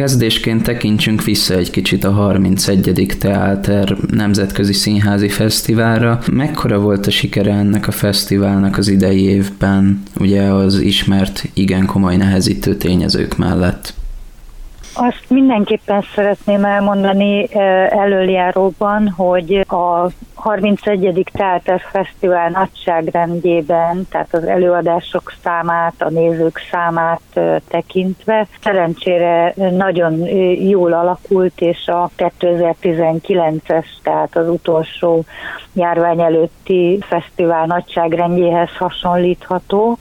Kezdésként tekintsünk vissza egy kicsit a 31. Teáter Nemzetközi Színházi Fesztiválra. Mekkora volt a sikere ennek a fesztiválnak az idei évben, ugye az ismert igen komoly nehezítő tényezők mellett? Azt mindenképpen szeretném elmondani eh, előjáróban, hogy a 31. Teáter Fesztivál nagyságrendjében, tehát az előadások számát, a nézők számát eh, tekintve szerencsére nagyon eh, jól alakult, és a 2019-es, tehát az utolsó járvány előtti fesztivál nagyságrendjéhez hasonlítható,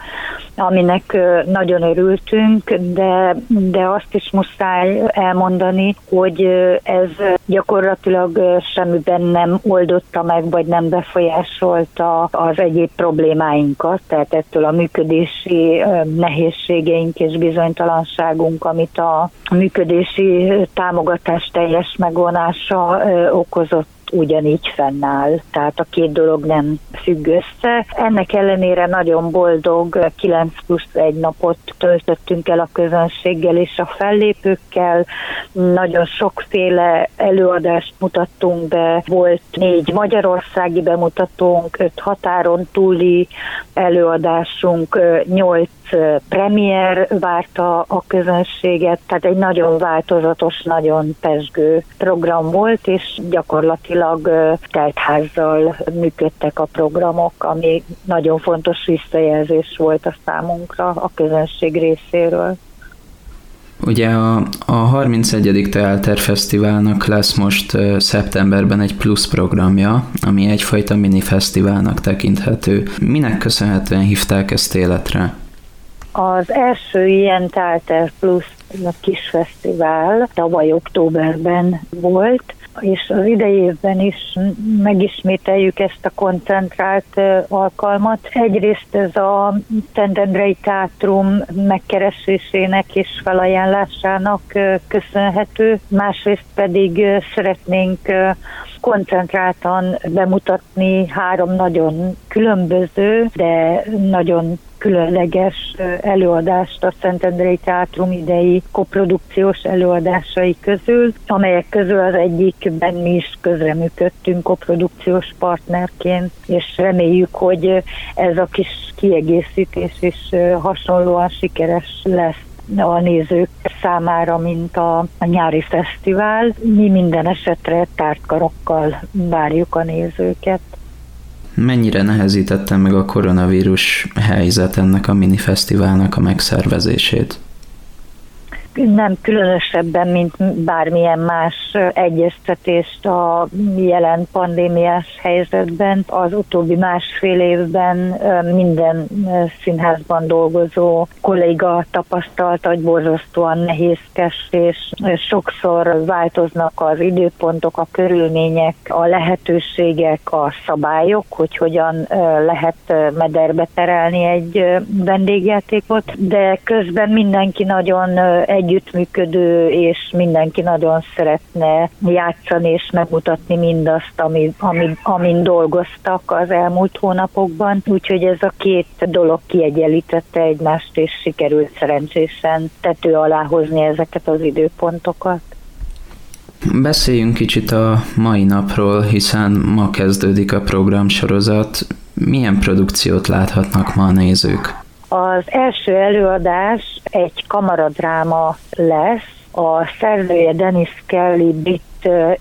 aminek nagyon örültünk, de, de azt is muszáj elmondani, hogy ez gyakorlatilag semmiben nem oldotta meg, vagy nem befolyásolta az egyéb problémáinkat, tehát ettől a működési nehézségeink és bizonytalanságunk, amit a működési támogatás teljes megvonása okozott ugyanígy fennáll, tehát a két dolog nem függ össze. Ennek ellenére nagyon boldog 9 plusz egy napot töltöttünk el a közönséggel és a fellépőkkel. Nagyon sokféle előadást mutattunk be, volt négy magyarországi bemutatónk, öt határon túli előadásunk, nyolc premier várta a közönséget, tehát egy nagyon változatos, nagyon pesgő program volt, és gyakorlatilag teltházzal működtek a programok, ami nagyon fontos visszajelzés volt a számunkra a közönség részéről. Ugye a, a 31. Teáter Fesztiválnak lesz most szeptemberben egy plusz programja, ami egyfajta mini fesztiválnak tekinthető. Minek köszönhetően hívták ezt életre? Az első ilyen Tálter Plus a kis fesztivál tavaly októberben volt, és az idei évben is megismételjük ezt a koncentrált alkalmat. Egyrészt ez a Szentendrei Teátrum megkeresésének és felajánlásának köszönhető, másrészt pedig szeretnénk koncentráltan bemutatni három nagyon különböző, de nagyon különleges előadást a Szentendrei Teátrum idei koprodukciós előadásai közül, amelyek közül az egyikben mi is közreműködtünk koprodukciós partnerként, és reméljük, hogy ez a kis kiegészítés is hasonlóan sikeres lesz a nézők számára, mint a, nyári fesztivál. Mi minden esetre tártkarokkal várjuk a nézőket. Mennyire nehezítette meg a koronavírus helyzet ennek a minifesztiválnak a megszervezését? Nem különösebben, mint bármilyen más egyeztetést a jelen pandémiás helyzetben. Az utóbbi másfél évben minden színházban dolgozó kolléga tapasztalta, hogy borzasztóan nehézkes, és sokszor változnak az időpontok, a körülmények, a lehetőségek, a szabályok, hogy hogyan lehet mederbe terelni egy vendégjátékot, de közben mindenki nagyon egy együttműködő, és mindenki nagyon szeretne játszani és megmutatni mindazt, ami, ami, amin dolgoztak az elmúlt hónapokban. Úgyhogy ez a két dolog kiegyenlítette egymást, és sikerült szerencsésen tető alá hozni ezeket az időpontokat. Beszéljünk kicsit a mai napról, hiszen ma kezdődik a programsorozat. Milyen produkciót láthatnak ma a nézők? Az első előadás egy kamaradráma lesz, a szerzője Dennis Kelly brit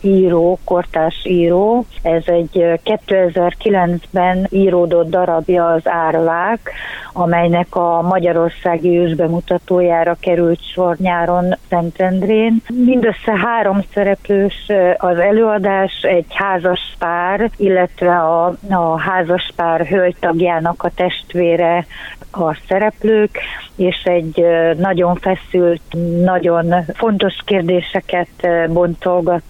író, kortás író. Ez egy 2009-ben íródott darabja az Árvák, amelynek a Magyarországi ősbemutatójára került sor nyáron Szentendrén. Mindössze három szereplős az előadás, egy házas pár, illetve a, a házas pár hölgytagjának a testvére a szereplők, és egy nagyon feszült, nagyon fontos kérdéseket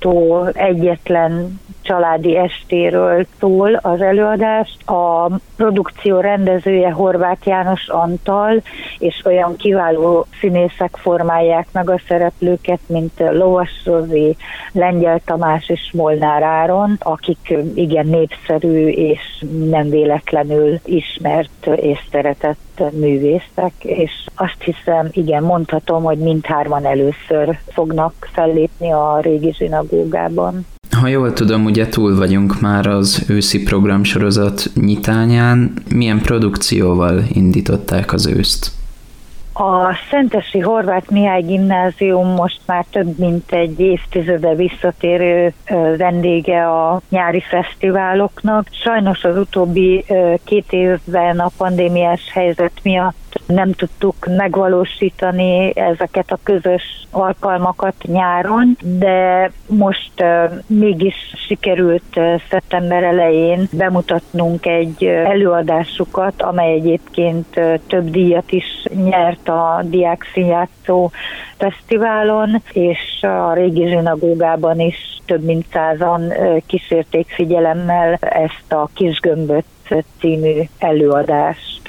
bontolgató egyetlen családi estéről szól az előadás. A produkció rendezője Horváth János Antal, és olyan kiváló színészek formálják meg a szereplőket, mint Lovas Rozi, Lengyel Tamás és Molnár Áron, akik igen népszerű és nem véletlenül ismert és szeretett művészek, és azt hiszem, igen, mondhatom, hogy mindhárman először fognak fellépni a régi zsinagógában. Ha jól tudom, ugye túl vagyunk már az őszi programsorozat nyitányán. Milyen produkcióval indították az őszt? A Szentesi Horváth Mihály Gimnázium most már több mint egy évtizede visszatérő vendége a nyári fesztiváloknak. Sajnos az utóbbi két évben a pandémiás helyzet miatt nem tudtuk megvalósítani ezeket a közös alkalmakat nyáron, de most mégis sikerült szeptember elején bemutatnunk egy előadásukat, amely egyébként több díjat is nyert a Diák Színjátszó Fesztiválon, és a régi zsinagógában is több mint százan kísérték figyelemmel ezt a Kisgömböt című előadást.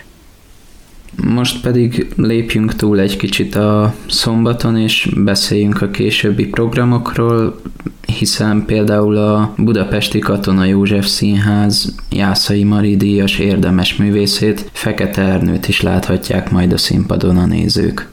Most pedig lépjünk túl egy kicsit a szombaton, és beszéljünk a későbbi programokról, hiszen például a Budapesti Katona József Színház Jászai Mari díjas érdemes művészét, Fekete Ernőt is láthatják majd a színpadon a nézők.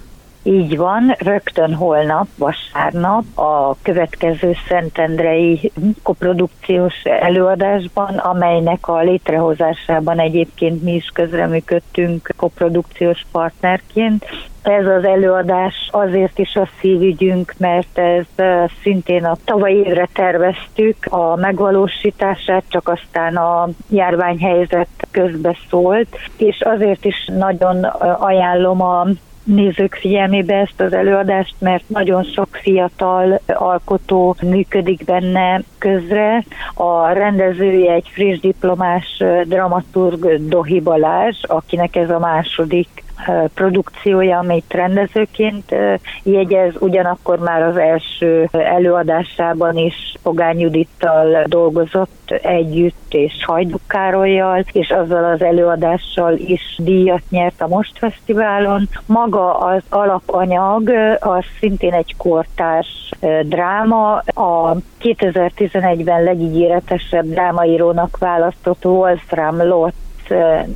Így van, rögtön holnap, vasárnap a következő Szentendrei koprodukciós előadásban, amelynek a létrehozásában egyébként mi is közreműködtünk koprodukciós partnerként. Ez az előadás azért is a szívügyünk, mert ez szintén a tavaly évre terveztük a megvalósítását, csak aztán a járványhelyzet közbe szólt, és azért is nagyon ajánlom a nézők figyelmébe ezt az előadást, mert nagyon sok fiatal alkotó működik benne közre. A rendezője egy friss diplomás dramaturg Dohi Balázs, akinek ez a második produkciója, amit rendezőként jegyez, ugyanakkor már az első előadásában is Pogány Judittal dolgozott együtt, és Hajduk Károlyjal, és azzal az előadással is díjat nyert a Most Fesztiválon. Maga az alapanyag, az szintén egy kortárs dráma, a 2011-ben legígéretesebb drámaírónak választott Wolfram Lott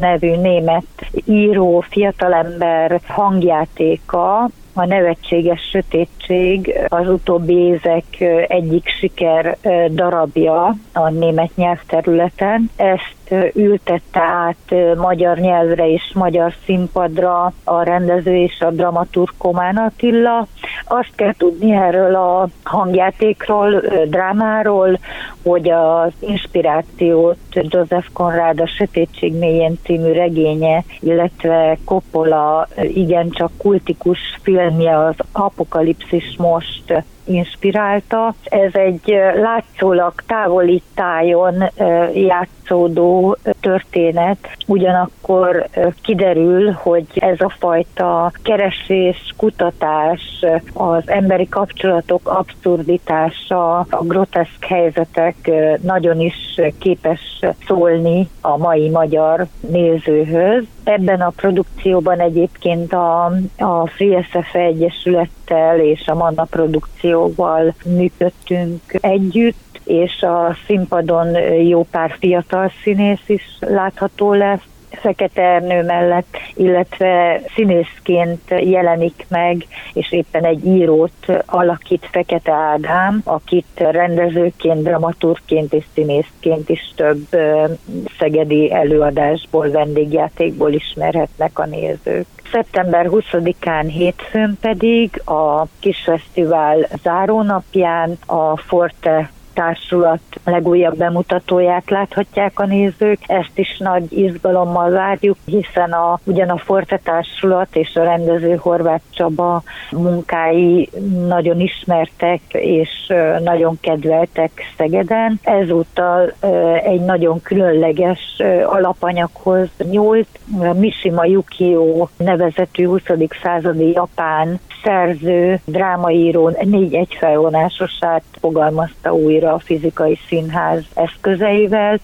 nevű német író, fiatalember hangjátéka, a nevetséges sötétség az utóbbi évek egyik siker darabja a német nyelvterületen. Ezt ültette át magyar nyelvre és magyar színpadra a rendező és a dramaturg Komán Attila. Azt kell tudni erről a hangjátékról, drámáról, hogy az inspirációt Joseph Conrad a Sötétség mélyén című regénye, illetve Coppola igencsak kultikus filmje az Apokalipszis most inspirálta. Ez egy látszólag távoli tájon játszódó történet, ugyanakkor kiderül, hogy ez a fajta keresés, kutatás, az emberi kapcsolatok abszurditása, a groteszk helyzetek nagyon is képes szólni a mai magyar nézőhöz. Ebben a produkcióban egyébként a, a Free SF Egyesülettel és a Manna produkcióval működtünk együtt, és a színpadon jó pár fiatal színész is látható lesz, Fekete Ernő mellett, illetve színészként jelenik meg, és éppen egy írót alakít Fekete Ádám, akit rendezőként, dramaturgként és színészként is több szegedi előadásból, vendégjátékból ismerhetnek a nézők. Szeptember 20-án hétfőn pedig a Kisfesztivál zárónapján a Forte társulat legújabb bemutatóját láthatják a nézők. Ezt is nagy izgalommal várjuk, hiszen a, ugyan a Forte társulat és a rendező Horváth Csaba munkái nagyon ismertek és nagyon kedveltek Szegeden. Ezúttal egy nagyon különleges alapanyaghoz nyúlt. Mishima Yukio nevezetű 20. századi japán szerző, drámaíró négy egyfelvonásosát fogalmazta újra bír a fizikai színház eszközeivel,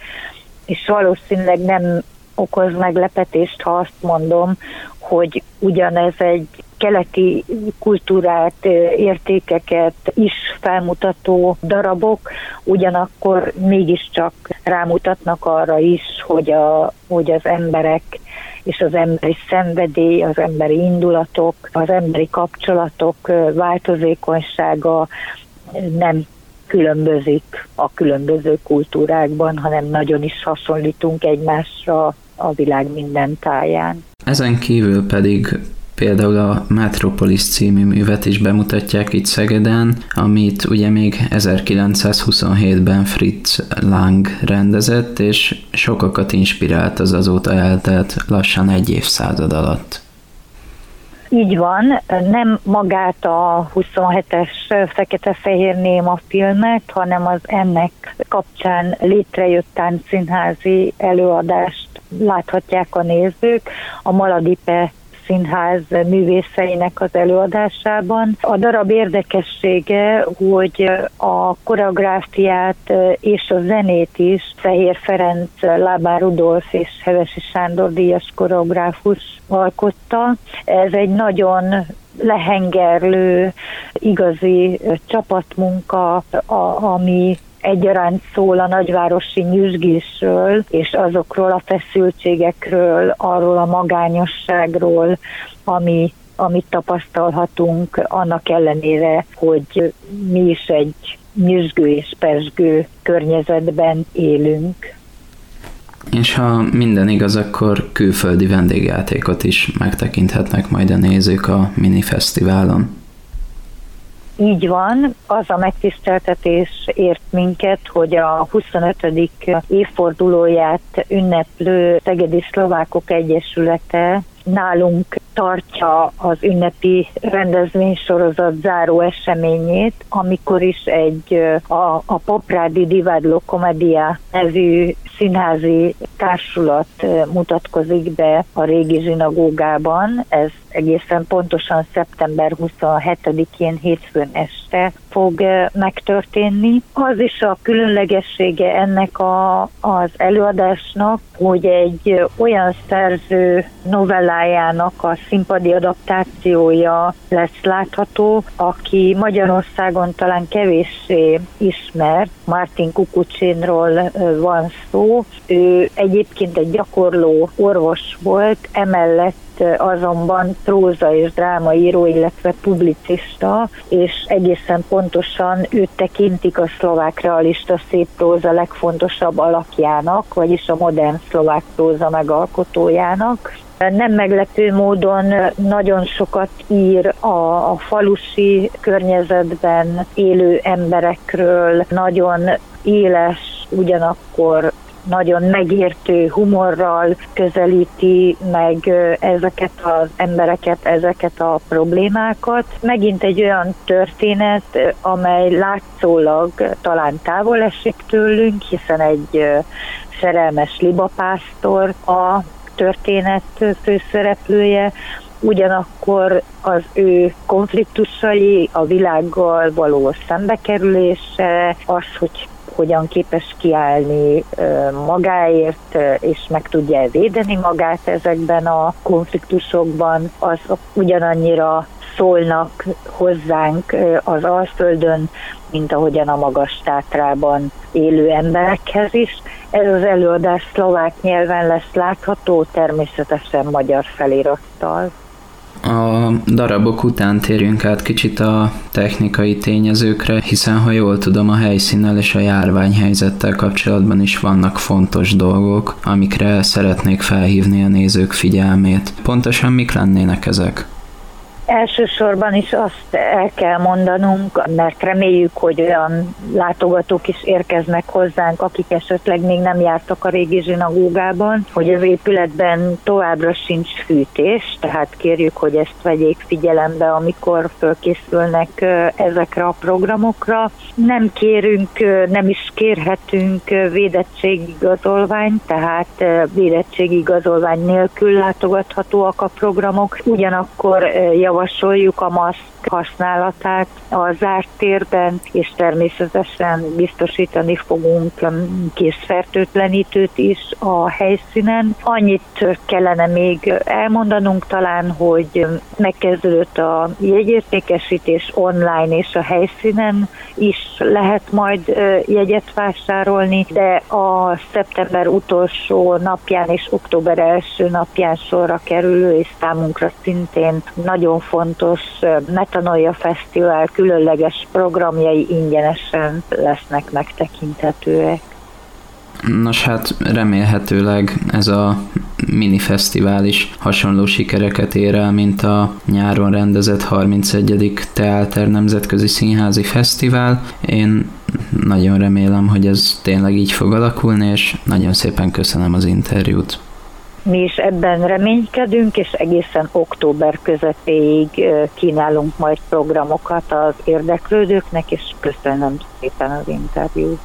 és valószínűleg nem okoz meglepetést, ha azt mondom, hogy ugyanez egy keleti kultúrát, értékeket is felmutató darabok, ugyanakkor mégiscsak rámutatnak arra is, hogy, a, hogy az emberek és az emberi szenvedély, az emberi indulatok, az emberi kapcsolatok változékonysága nem különbözik a különböző kultúrákban, hanem nagyon is hasonlítunk egymásra a világ minden táján. Ezen kívül pedig Például a Metropolis című művet is bemutatják itt Szegeden, amit ugye még 1927-ben Fritz Lang rendezett, és sokakat inspirált az azóta eltelt lassan egy évszázad alatt. Így van, nem magát a 27-es Fekete-Fehér Néma filmet, hanem az ennek kapcsán létrejött táncszínházi előadást láthatják a nézők. A Maladipe Színház művészeinek az előadásában. A darab érdekessége, hogy a koreográfiát és a zenét is Fehér Ferenc, Lábár Rudolf és Hevesi Sándor díjas koreográfus alkotta. Ez egy nagyon lehengerlő, igazi csapatmunka, ami egyaránt szól a nagyvárosi nyüzsgésről, és azokról a feszültségekről, arról a magányosságról, ami amit tapasztalhatunk, annak ellenére, hogy mi is egy nyüzsgő és pesgő környezetben élünk. És ha minden igaz, akkor külföldi vendégjátékot is megtekinthetnek majd a nézők a mini fesztiválon. Így van, az a megtiszteltetés ért minket, hogy a 25. évfordulóját ünneplő Szegedi Szlovákok Egyesülete nálunk tartja az ünnepi rendezvénysorozat záró eseményét, amikor is egy a, a Poprádi Divádló Komedia nevű színházi társulat mutatkozik be a régi zsinagógában. Ez egészen pontosan szeptember 27-én hétfőn este fog megtörténni. Az is a különlegessége ennek a, az előadásnak, hogy egy olyan szerző novellájának a színpadi adaptációja lesz látható, aki Magyarországon talán kevéssé ismert, Martin Kukucsinról van szó. Ő egyébként egy gyakorló orvos volt, emellett azonban próza és drámaíró, illetve publicista, és egészen pontosan őt tekintik a szlovák realista szép próza legfontosabb alakjának, vagyis a modern szlovák próza megalkotójának. Nem meglepő módon nagyon sokat ír a, a falusi környezetben élő emberekről, nagyon éles, ugyanakkor nagyon megértő humorral közelíti meg ezeket az embereket, ezeket a problémákat. Megint egy olyan történet, amely látszólag talán távol esik tőlünk, hiszen egy szerelmes libapásztor a történet főszereplője, ugyanakkor az ő konfliktusai, a világgal való szembekerülése, az, hogy hogyan képes kiállni magáért, és meg tudja védeni magát ezekben a konfliktusokban, az ugyanannyira szólnak hozzánk az Alföldön, mint ahogyan a magas tátrában élő emberekhez is. Ez az előadás szlovák nyelven lesz látható, természetesen magyar felirattal. A darabok után térjünk át kicsit a technikai tényezőkre, hiszen ha jól tudom, a helyszínnel és a járványhelyzettel kapcsolatban is vannak fontos dolgok, amikre szeretnék felhívni a nézők figyelmét. Pontosan mik lennének ezek? Elsősorban is azt el kell mondanunk, mert reméljük, hogy olyan látogatók is érkeznek hozzánk, akik esetleg még nem jártak a régi zsinagógában, hogy az épületben továbbra sincs fűtés, tehát kérjük, hogy ezt vegyék figyelembe, amikor fölkészülnek ezekre a programokra. Nem kérünk, nem is kérhetünk védettségigazolványt, tehát védettségigazolvány nélkül látogathatóak a programok, ugyanakkor javaslunk javasoljuk a maszk használatát a zárt térben, és természetesen biztosítani fogunk készfertőtlenítőt is a helyszínen. Annyit kellene még elmondanunk talán, hogy megkezdődött a jegyértékesítés online és a helyszínen is lehet majd jegyet vásárolni, de a szeptember utolsó napján és október első napján sorra kerülő és számunkra szintén nagyon fontos Metanoia Fesztivál különleges programjai ingyenesen lesznek megtekinthetőek. Nos hát remélhetőleg ez a mini fesztivál is hasonló sikereket ér el, mint a nyáron rendezett 31. Teáter Nemzetközi Színházi Fesztivál. Én nagyon remélem, hogy ez tényleg így fog alakulni, és nagyon szépen köszönöm az interjút. Mi is ebben reménykedünk, és egészen október közepéig kínálunk majd programokat az érdeklődőknek, és köszönöm szépen az interjút.